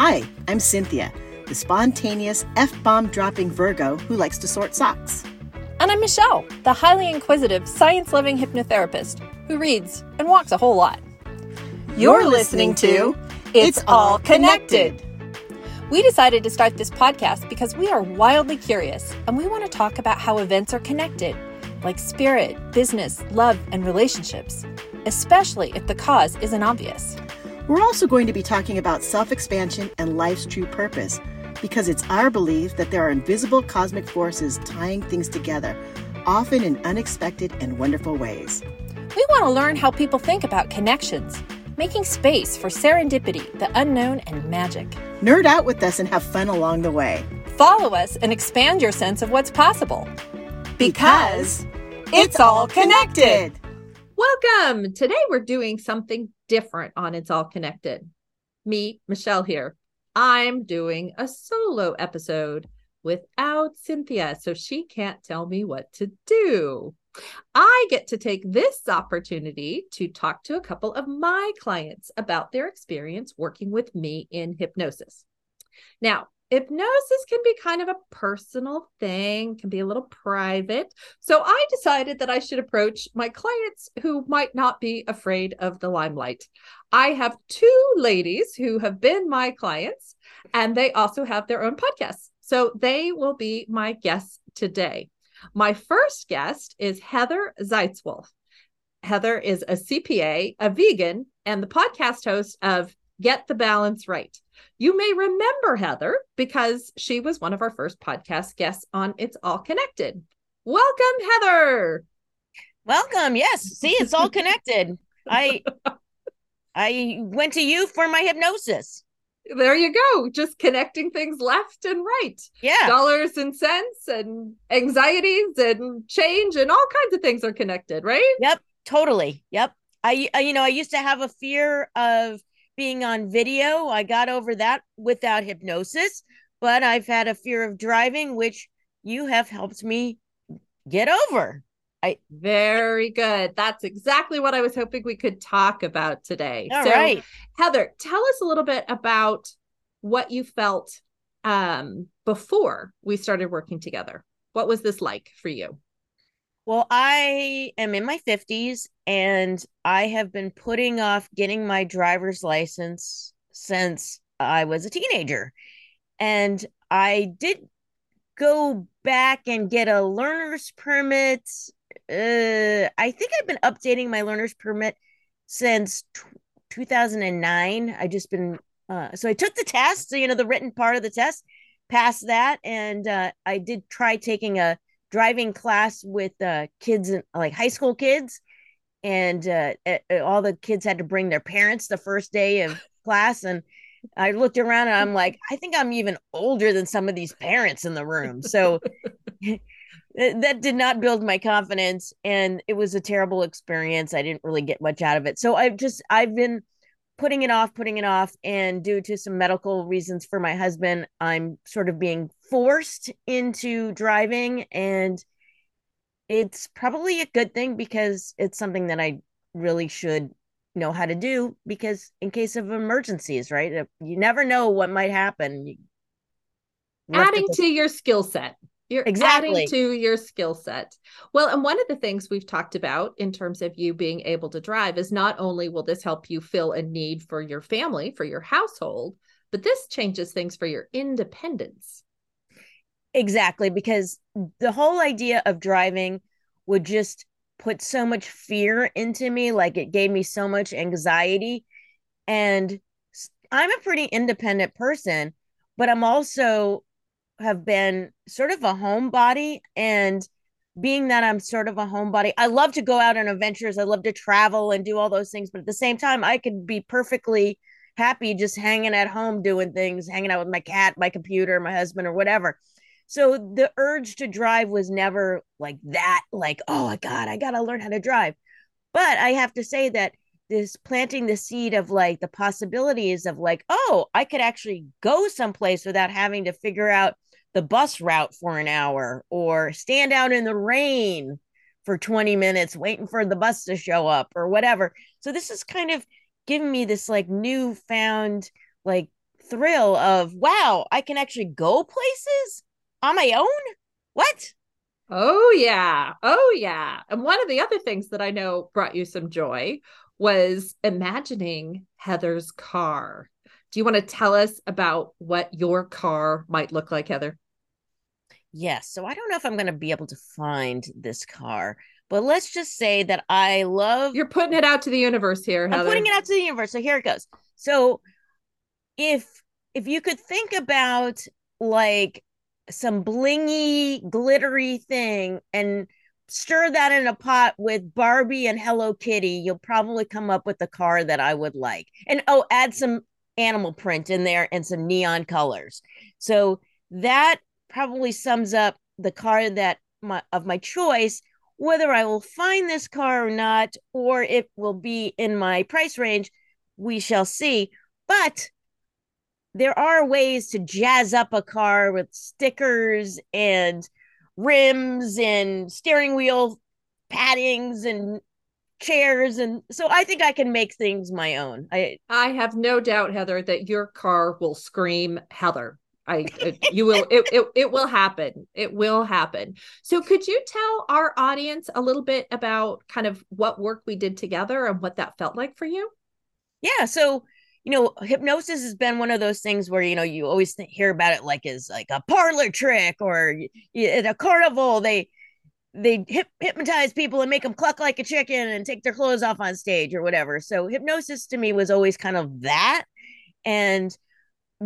Hi, I'm Cynthia, the spontaneous F bomb dropping Virgo who likes to sort socks. And I'm Michelle, the highly inquisitive, science loving hypnotherapist who reads and walks a whole lot. You're listening to It's All Connected. We decided to start this podcast because we are wildly curious and we want to talk about how events are connected, like spirit, business, love, and relationships, especially if the cause isn't obvious. We're also going to be talking about self expansion and life's true purpose because it's our belief that there are invisible cosmic forces tying things together, often in unexpected and wonderful ways. We want to learn how people think about connections, making space for serendipity, the unknown, and magic. Nerd out with us and have fun along the way. Follow us and expand your sense of what's possible. Because it's all connected. Welcome. Today we're doing something different on It's All Connected. Me, Michelle here. I'm doing a solo episode without Cynthia, so she can't tell me what to do. I get to take this opportunity to talk to a couple of my clients about their experience working with me in hypnosis. Now, hypnosis can be kind of a personal thing, can be a little private. So I decided that I should approach my clients who might not be afraid of the limelight. I have two ladies who have been my clients, and they also have their own podcasts. So they will be my guests today. My first guest is Heather Zeitzwolf. Heather is a CPA, a vegan, and the podcast host of Get the Balance Right. You may remember Heather because she was one of our first podcast guests on It's All Connected. Welcome, Heather. Welcome. Yes. See, it's all connected. I I went to you for my hypnosis. There you go. Just connecting things left and right. Yeah. Dollars and cents and anxieties and change and all kinds of things are connected, right? Yep. Totally. Yep. I, I you know, I used to have a fear of being on video. I got over that without hypnosis, but I've had a fear of driving, which you have helped me get over. I very good. That's exactly what I was hoping we could talk about today. All so, right. Heather, tell us a little bit about what you felt um, before we started working together. What was this like for you? Well, I am in my 50s and I have been putting off getting my driver's license since I was a teenager. And I did go back and get a learner's permit. Uh, I think I've been updating my learner's permit since t- 2009. I just been uh, so I took the test, so you know the written part of the test, passed that, and uh, I did try taking a driving class with uh, kids like high school kids. And uh, all the kids had to bring their parents the first day of class. And i looked around and i'm like i think i'm even older than some of these parents in the room. So that did not build my confidence. And it was a terrible experience. I didn't really get much out of it. So i've just i've been putting it off putting it off and due to some medical reasons for my husband i'm sort of being forced into driving and it's probably a good thing because it's something that I really should know how to do because in case of emergencies, right? You never know what might happen. Adding to, to your skill set. You're exactly. adding to your skill set. Well, and one of the things we've talked about in terms of you being able to drive is not only will this help you fill a need for your family, for your household, but this changes things for your independence. Exactly, because the whole idea of driving would just put so much fear into me. Like it gave me so much anxiety. And I'm a pretty independent person, but I'm also have been sort of a homebody. And being that I'm sort of a homebody, I love to go out on adventures. I love to travel and do all those things. But at the same time, I could be perfectly happy just hanging at home doing things, hanging out with my cat, my computer, my husband, or whatever. So the urge to drive was never like that, like, oh my God, I got to learn how to drive. But I have to say that this planting the seed of like the possibilities of like, oh, I could actually go someplace without having to figure out the bus route for an hour or stand out in the rain for 20 minutes waiting for the bus to show up or whatever. So this is kind of giving me this like newfound like thrill of wow, I can actually go places on my own. What? Oh, yeah. Oh, yeah. And one of the other things that I know brought you some joy was imagining Heather's car. Do you want to tell us about what your car might look like, Heather? Yes. So I don't know if I'm going to be able to find this car, but let's just say that I love. You're putting it out to the universe here, Heather. I'm putting it out to the universe. So here it goes. So if if you could think about like some blingy, glittery thing and stir that in a pot with Barbie and Hello Kitty, you'll probably come up with the car that I would like. And oh, add some animal print in there and some neon colors. So that probably sums up the car that my of my choice. Whether I will find this car or not, or it will be in my price range, we shall see. But there are ways to jazz up a car with stickers and rims and steering wheel paddings and chairs and so i think i can make things my own. I i have no doubt heather that your car will scream heather. I uh, you will it, it, it will happen. It will happen. So could you tell our audience a little bit about kind of what work we did together and what that felt like for you? Yeah so you know, hypnosis has been one of those things where you know you always th- hear about it like as like a parlor trick or at a carnival. They they hip- hypnotize people and make them cluck like a chicken and take their clothes off on stage or whatever. So hypnosis to me was always kind of that. And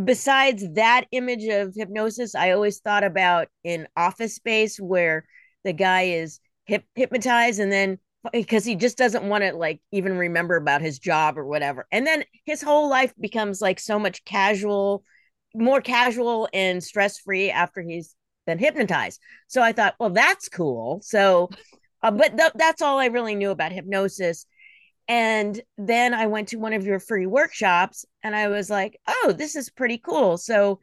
besides that image of hypnosis, I always thought about in office space where the guy is hip- hypnotized and then because he just doesn't want to like even remember about his job or whatever. And then his whole life becomes like so much casual, more casual and stress free after he's been hypnotized. So I thought, well, that's cool. So, uh, but th- that's all I really knew about hypnosis. And then I went to one of your free workshops and I was like, oh, this is pretty cool. So,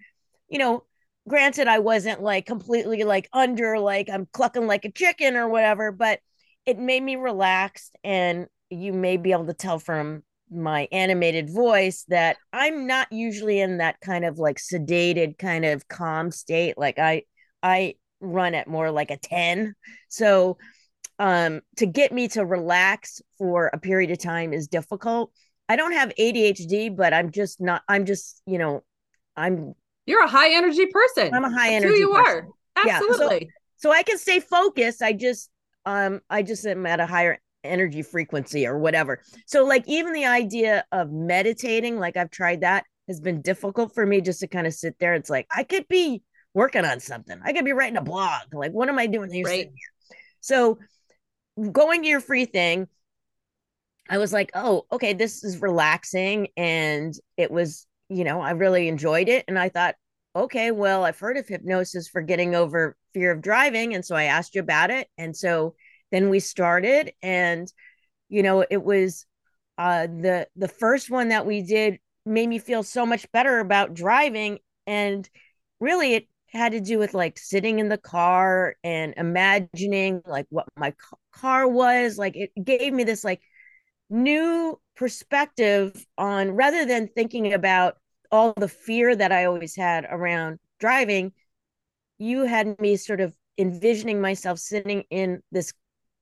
you know, granted, I wasn't like completely like under, like I'm clucking like a chicken or whatever, but it made me relaxed and you may be able to tell from my animated voice that I'm not usually in that kind of like sedated kind of calm state like I I run at more like a 10 so um to get me to relax for a period of time is difficult. I don't have ADHD but I'm just not I'm just you know I'm you're a high energy person. I'm a high That's energy who you person. are. Absolutely yeah, so, so I can stay focused. I just um i just am at a higher energy frequency or whatever. So like even the idea of meditating like i've tried that has been difficult for me just to kind of sit there. It's like i could be working on something. I could be writing a blog. Like what am i doing here? Right. so going to your free thing i was like oh okay this is relaxing. And it was you know i really enjoyed it. And i thought okay well i've heard of hypnosis for getting over fear of driving. And so i asked you about it. And so then we started. And you know it was uh the the first one that we did made me feel so much better about driving. And really it had to do with like sitting in the car and imagining like what my car was like it gave me this like new perspective on rather than thinking about all the fear that I always had around driving you had me sort of envisioning myself sitting in this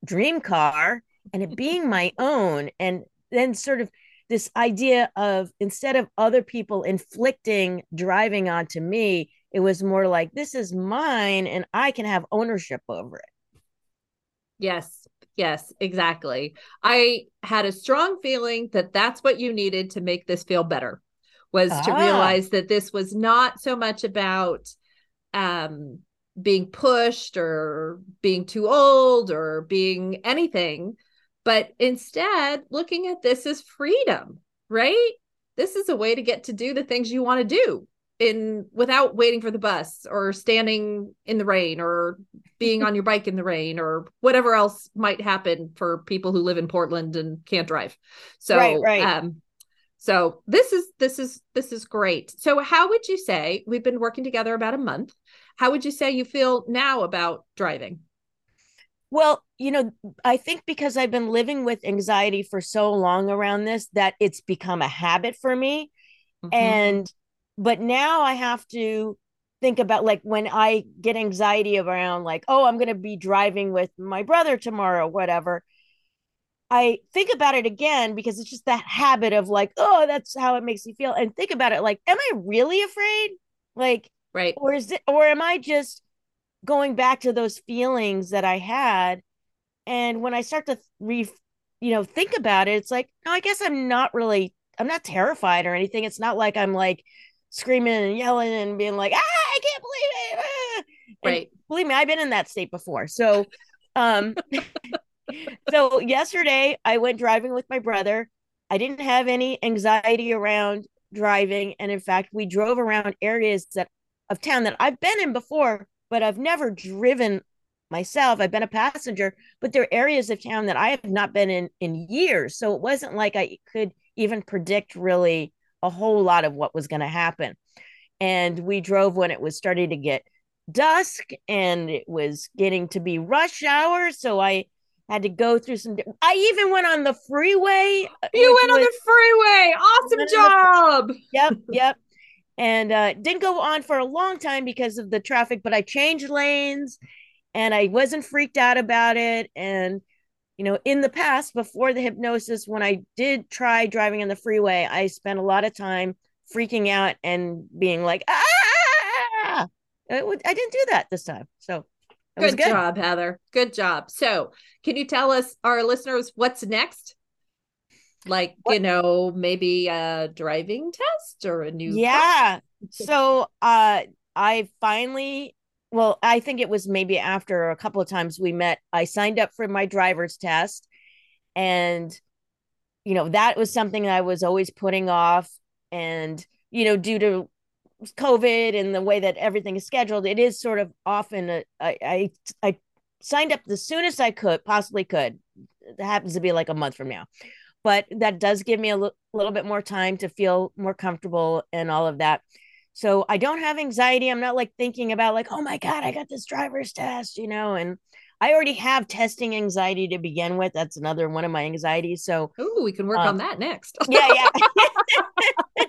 dream car and it being my own and then sort of this idea of instead of other people inflicting driving onto me it was more like this is mine and i can have ownership over it yes yes exactly i had a strong feeling that that's what you needed to make this feel better was ah. to realize that this was not so much about um, being pushed or being too old or being anything, but instead looking at this as freedom, right? This is a way to get to do the things you want to do in without waiting for the bus or standing in the rain or being on your bike in the rain or whatever else might happen for people who live in Portland and can't drive. So right, right. um so this is this is this is great. So how would you say we've been working together about a month? How would you say you feel now about driving? Well, you know, I think because I've been living with anxiety for so long around this that it's become a habit for me. Mm-hmm. And but now I have to think about like when I get anxiety around like, oh, I'm going to be driving with my brother tomorrow, whatever. I think about it again because it's just that habit of like, oh, that's how it makes me feel. And think about it like, am I really afraid? Like, right. Or is it, or am I just going back to those feelings that I had? And when I start to re, you know, think about it, it's like, no, I guess I'm not really, I'm not terrified or anything. It's not like I'm like screaming and yelling and being like, ah, I can't believe it. Ah. Right. Believe me, I've been in that state before. So, um, so yesterday I went driving with my brother. I didn't have any anxiety around driving. And in fact, we drove around areas that of town that I've been in before, but I've never driven myself. I've been a passenger, but there are areas of town that I have not been in in years. So it wasn't like I could even predict really a whole lot of what was going to happen. And we drove when it was starting to get dusk and it was getting to be rush hour. So I had to go through some. I even went on the freeway. You went was, on the freeway. Awesome job. The, yep, yep. And uh, didn't go on for a long time because of the traffic, but I changed lanes and I wasn't freaked out about it. And, you know, in the past, before the hypnosis, when I did try driving on the freeway, I spent a lot of time freaking out and being like, ah, I didn't do that this time. So good, good job, Heather. Good job. So, can you tell us, our listeners, what's next? Like, what? you know, maybe a driving test or a new. Yeah. so, uh, I finally, well, I think it was maybe after a couple of times we met, I signed up for my driver's test. And, you know, that was something I was always putting off. And, you know, due to COVID and the way that everything is scheduled, it is sort of often a, I, I I signed up the soonest I could possibly could. It happens to be like a month from now, but that does give me a l- little bit more time to feel more comfortable and all of that. So I don't have anxiety. I'm not like thinking about like, oh my god, I got this driver's test, you know, and I already have testing anxiety to begin with. That's another one of my anxieties. So, oh, we can work um, on that next. yeah,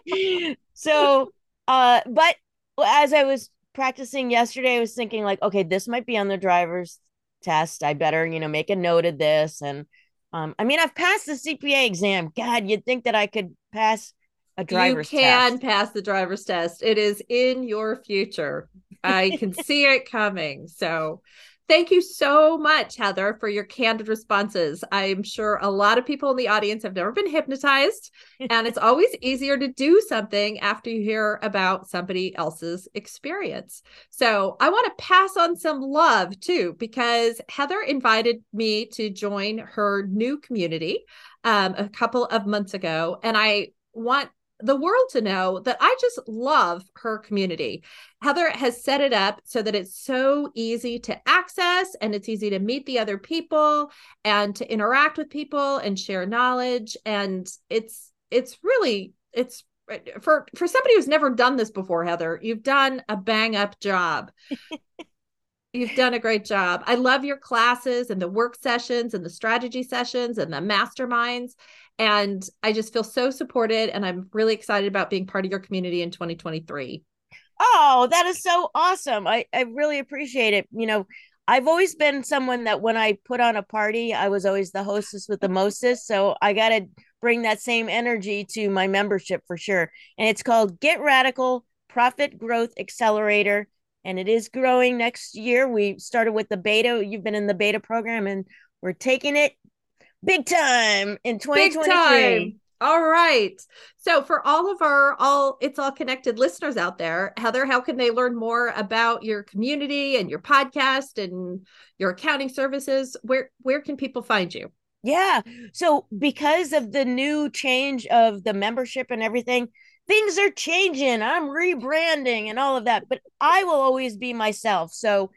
yeah. so uh, but as I was practicing yesterday, I was thinking like, okay, this might be on the driver's test. I better, you know, make a note of this. And um, I mean, I've passed the CPA exam. God, you'd think that I could pass a driver's you can test. pass the driver's test. It is in your future. I can see it coming. So Thank you so much, Heather, for your candid responses. I'm sure a lot of people in the audience have never been hypnotized, and it's always easier to do something after you hear about somebody else's experience. So, I want to pass on some love too, because Heather invited me to join her new community um, a couple of months ago, and I want the world to know that I just love her community. Heather has set it up so that it's so easy to access and it's easy to meet the other people and to interact with people and share knowledge and it's it's really it's for for somebody who's never done this before Heather, you've done a bang up job. You've done a great job. I love your classes and the work sessions and the strategy sessions and the masterminds. And I just feel so supported and I'm really excited about being part of your community in 2023. Oh, that is so awesome. I, I really appreciate it. You know, I've always been someone that when I put on a party, I was always the hostess with the mostest. So I got to bring that same energy to my membership for sure. And it's called Get Radical Profit Growth Accelerator. And it is growing next year. We started with the beta. You've been in the beta program and we're taking it big time in 2023. All right. So for all of our all it's all connected listeners out there, Heather, how can they learn more about your community and your podcast and your accounting services? Where where can people find you? Yeah. So because of the new change of the membership and everything, things are changing. I'm rebranding and all of that, but I will always be myself. So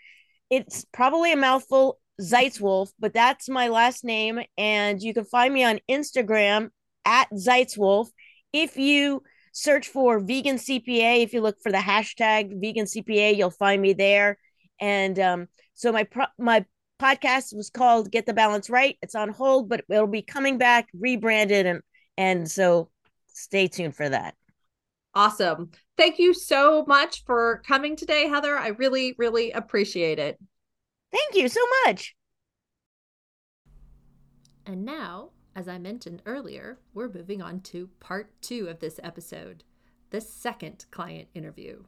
it's probably a mouthful Zeitzwolf, but that's my last name. And you can find me on Instagram at Zeitzwolf. If you search for vegan CPA, if you look for the hashtag vegan CPA, you'll find me there. And um, so my pro- my podcast was called Get the Balance Right. It's on hold, but it'll be coming back rebranded and and so stay tuned for that. Awesome. Thank you so much for coming today, Heather. I really, really appreciate it. Thank you so much. And now, as I mentioned earlier, we're moving on to part two of this episode the second client interview.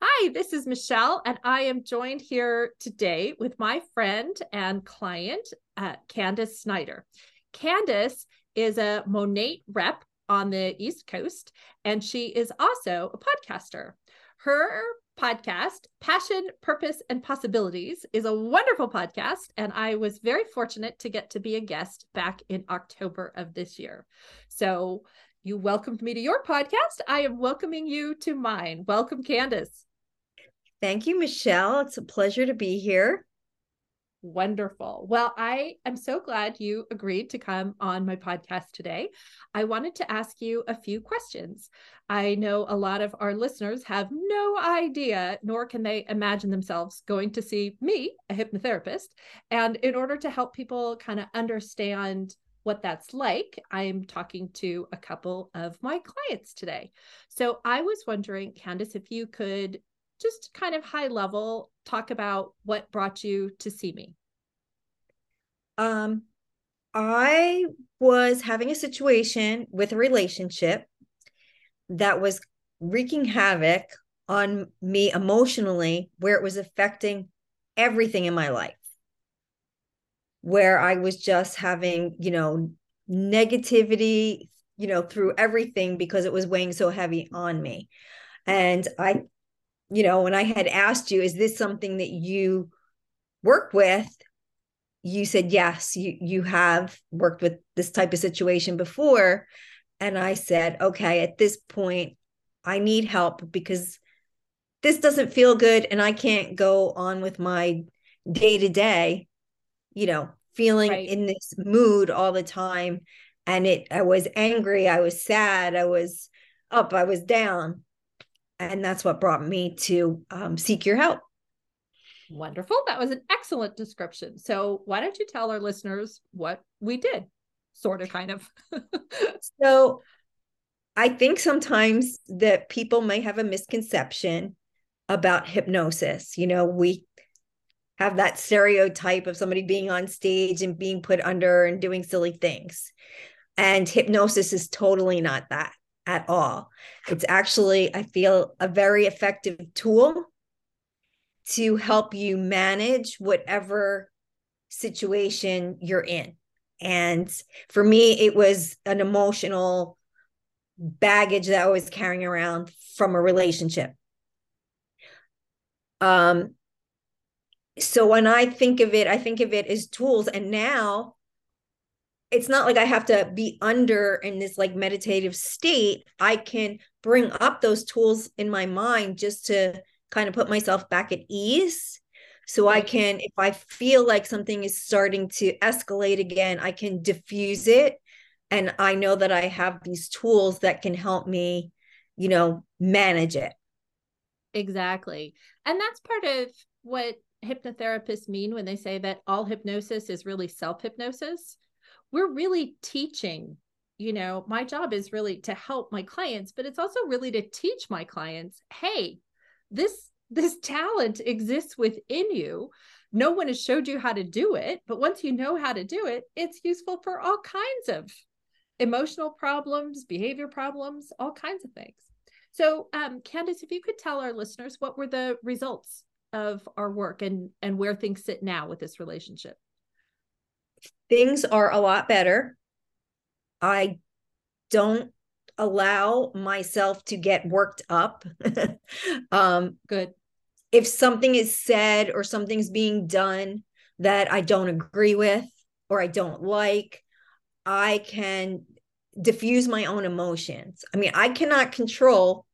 Hi, this is Michelle, and I am joined here today with my friend and client, uh, Candice Snyder. Candice is a Monat rep on the East Coast, and she is also a podcaster. Her podcast, Passion, Purpose, and Possibilities, is a wonderful podcast. And I was very fortunate to get to be a guest back in October of this year. So you welcomed me to your podcast. I am welcoming you to mine. Welcome, Candice. Thank you, Michelle. It's a pleasure to be here. Wonderful. Well, I am so glad you agreed to come on my podcast today. I wanted to ask you a few questions. I know a lot of our listeners have no idea, nor can they imagine themselves going to see me, a hypnotherapist. And in order to help people kind of understand what that's like, I'm talking to a couple of my clients today. So I was wondering, Candice, if you could just kind of high level talk about what brought you to see me. Um, I was having a situation with a relationship that was wreaking havoc on me emotionally, where it was affecting everything in my life. Where I was just having, you know, negativity, you know, through everything because it was weighing so heavy on me. And I you know, when I had asked you, is this something that you work with? You said yes, you you have worked with this type of situation before. And I said, okay, at this point, I need help because this doesn't feel good and I can't go on with my day to day, you know, feeling right. in this mood all the time. And it, I was angry, I was sad, I was up, I was down and that's what brought me to um, seek your help. Wonderful. That was an excellent description. So, why don't you tell our listeners what we did? Sort of, kind of. so, I think sometimes that people may have a misconception about hypnosis. You know, we have that stereotype of somebody being on stage and being put under and doing silly things. And hypnosis is totally not that at all. It's actually, I feel, a very effective tool to help you manage whatever situation you're in. And for me, it was an emotional baggage that I was carrying around from a relationship. Um, so when I think of it, I think of it as tools. And now it's not like I have to be under in this like meditative state. I can bring up those tools in my mind just to kind of put myself back at ease. So I can, if I feel like something is starting to escalate again, I can diffuse it. And I know that I have these tools that can help me, you know, manage it. Exactly. And that's part of what hypnotherapists mean when they say that all hypnosis is really self hypnosis we're really teaching you know my job is really to help my clients but it's also really to teach my clients hey this this talent exists within you. No one has showed you how to do it but once you know how to do it it's useful for all kinds of emotional problems behavior problems all kinds of things. So um, candice if you could tell our listeners what were the results of our work and and where things sit now with this relationship things are a lot better. I don't allow myself to get worked up. um, Good. If something is said or something's being done that I don't agree with or I don't like, I can diffuse my own emotions. I mean, I cannot control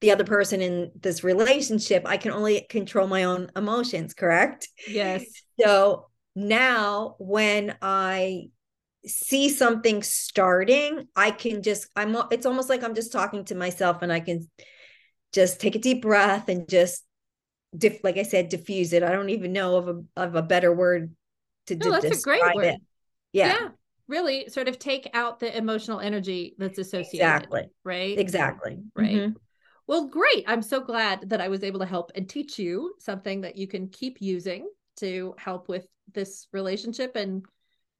the other person in this relationship. I can only control my own emotions, correct? Yes. So now when I see something starting, I can just, I'm, it's almost like I'm just talking to myself and I can just take a deep breath and just, diff, like I said, diffuse it. I don't even know of a, of a better word to no, that's a great word. It. Yeah. yeah. really sort of take out the emotional energy that's associated. Exactly. Right. Exactly. Right. Mhm. Well, great. I'm so glad that I was able to help and teach you something that you can keep using to help with this relationship and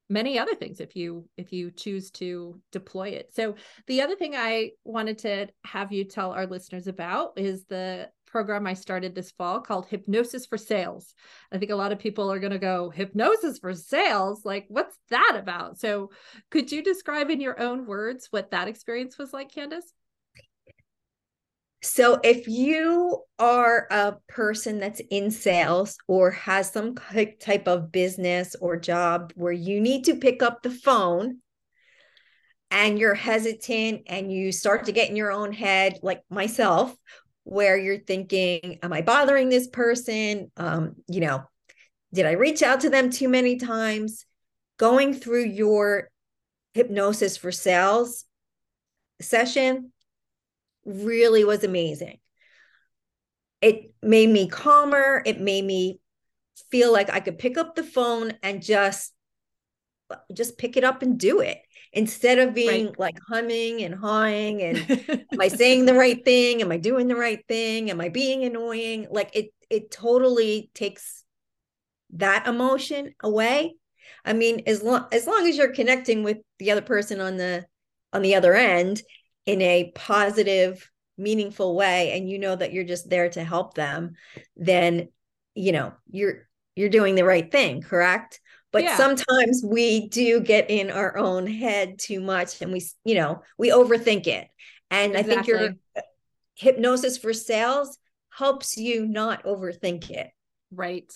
many other things if you if you choose to deploy it. So the other thing I wanted to have you tell our listeners about is the program I started this fall called Hypnosis for Sales. I think a lot of people are going to go hypnosis for sales like what's that about? So could you describe in your own words what that experience was like Candice? So, if you are a person that's in sales or has some type of business or job where you need to pick up the phone and you're hesitant and you start to get in your own head, like myself, where you're thinking, Am I bothering this person? Um, you know, did I reach out to them too many times? Going through your hypnosis for sales session really was amazing. It made me calmer. It made me feel like I could pick up the phone and just just pick it up and do it instead of being Right. like humming and hawing and am I saying the right thing? Am I doing the right thing? Am I being annoying? Like it it totally takes that emotion away. I mean, as long as long as you're connecting with the other person on the on the other end in a positive, meaningful way and you know that you're just there to help them, then you know, you're you're doing the right thing, correct? But Yeah. sometimes we do get in our own head too much and we, you know, we overthink it. And I think your hypnosis for sales helps you not overthink it. Right.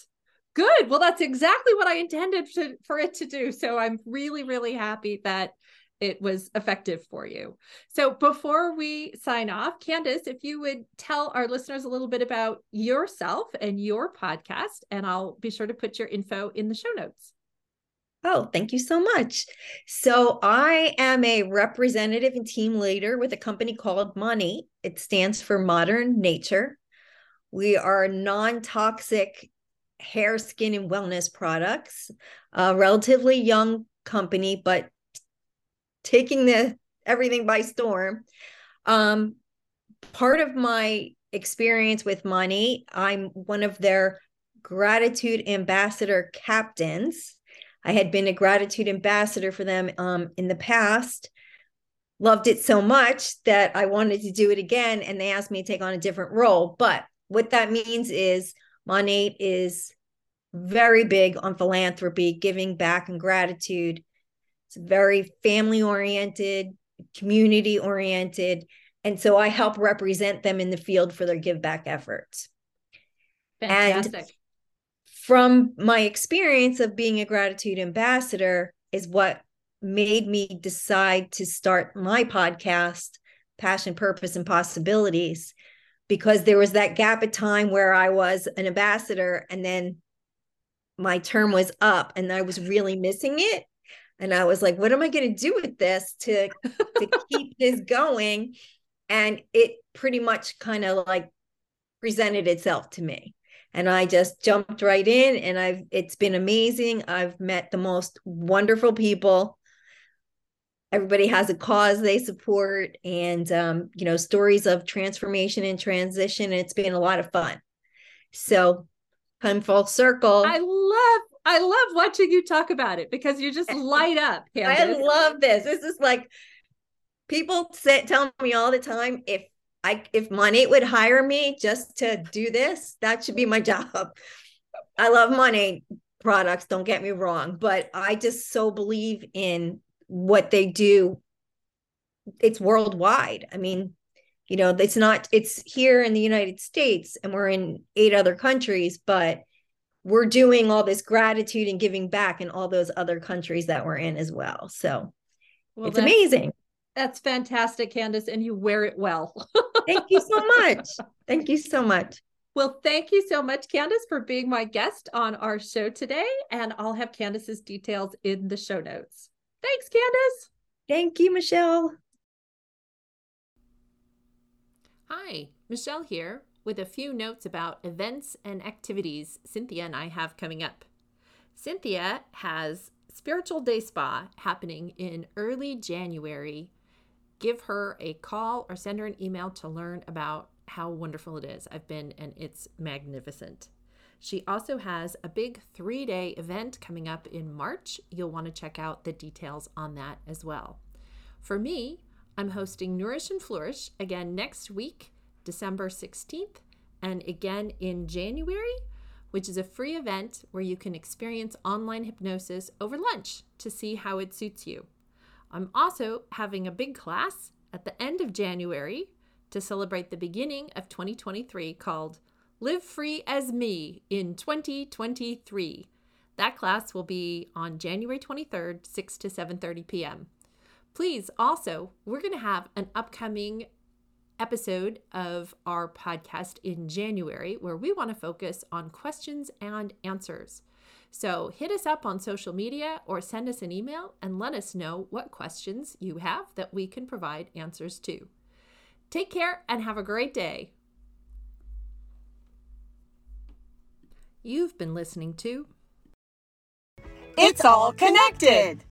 Good. Well, that's exactly what I intended to, for it to do. So I'm really, really happy that it was effective for you. So before we sign off, Candice, if you would tell our listeners a little bit about yourself and your podcast, and I'll be sure to put your info in the show notes. Oh, thank you so much. So, I am a representative and team leader with a company called Monat. It stands for Modern Nature. We are non toxic hair, skin, and wellness products, a relatively young company, but taking the everything by storm. Um, part of my experience with Monat, I'm one of their gratitude ambassador captains. I had been a gratitude ambassador for them um, in the past. Loved it so much that I wanted to do it again, and they asked me to take on a different role. But what that means is Monat is very big on philanthropy, giving back, and gratitude. It's very family oriented, community oriented. And so I help represent them in the field for their give back efforts. And- Fantastic. from my experience of being a gratitude ambassador is what made me decide to start my podcast passion purpose and possibilities because there was that gap of time where i was an ambassador and then my term was up and i was really missing it and i was like what am i going to do with this to to keep this going and it pretty much kind of like presented itself to me and I just jumped right in and I've it's been amazing. I've met the most wonderful people. Everybody has a cause they support and um, you know, stories of transformation and transition. And it's been a lot of fun. So come full circle. I love I love watching you talk about it because you just light up. I love this. This is like people say tell me all the time if I if Monat would hire me just to do this, that should be my job. I love Monat products, don't get me wrong, but I just so believe in what they do. It's worldwide. I mean, you know, it's not it's here in the United States and we're in eight other countries, but we're doing all this gratitude and giving back in all those other countries that we're in as well. So Well, it's that's- amazing. That's fantastic, Candice, and you wear it well. Thank you so much. Thank you so much. Well, thank you so much, Candice, for being my guest on our show today. And I'll have Candice's details in the show notes. Thanks, Candice. Thank you, Michelle. Hi, Michelle here with a few notes about events and activities Cynthia and I have coming up. Cynthia has Spiritual Day Spa happening in early January. Give her a call or send her an email to learn about how wonderful it is. I've been and it's magnificent. She also has a big three day event coming up in March. You'll want to check out the details on that as well. For me, I'm hosting Nourish and Flourish again next week, December 16th, and again in January, which is a free event where you can experience online hypnosis over lunch to see how it suits you. I'm also having a big class at the end of January to celebrate the beginning of 2023 called Live Free as Me in 2023. That class will be on January 23rd, 6 to 7:30 p.m. Please also, we're going to have an upcoming episode of our podcast in January where we want to focus on questions and answers. So hit us up on social media or send us an email and let us know what questions you have that we can provide answers to. Take care and have a great day. You've been listening to It's all connected.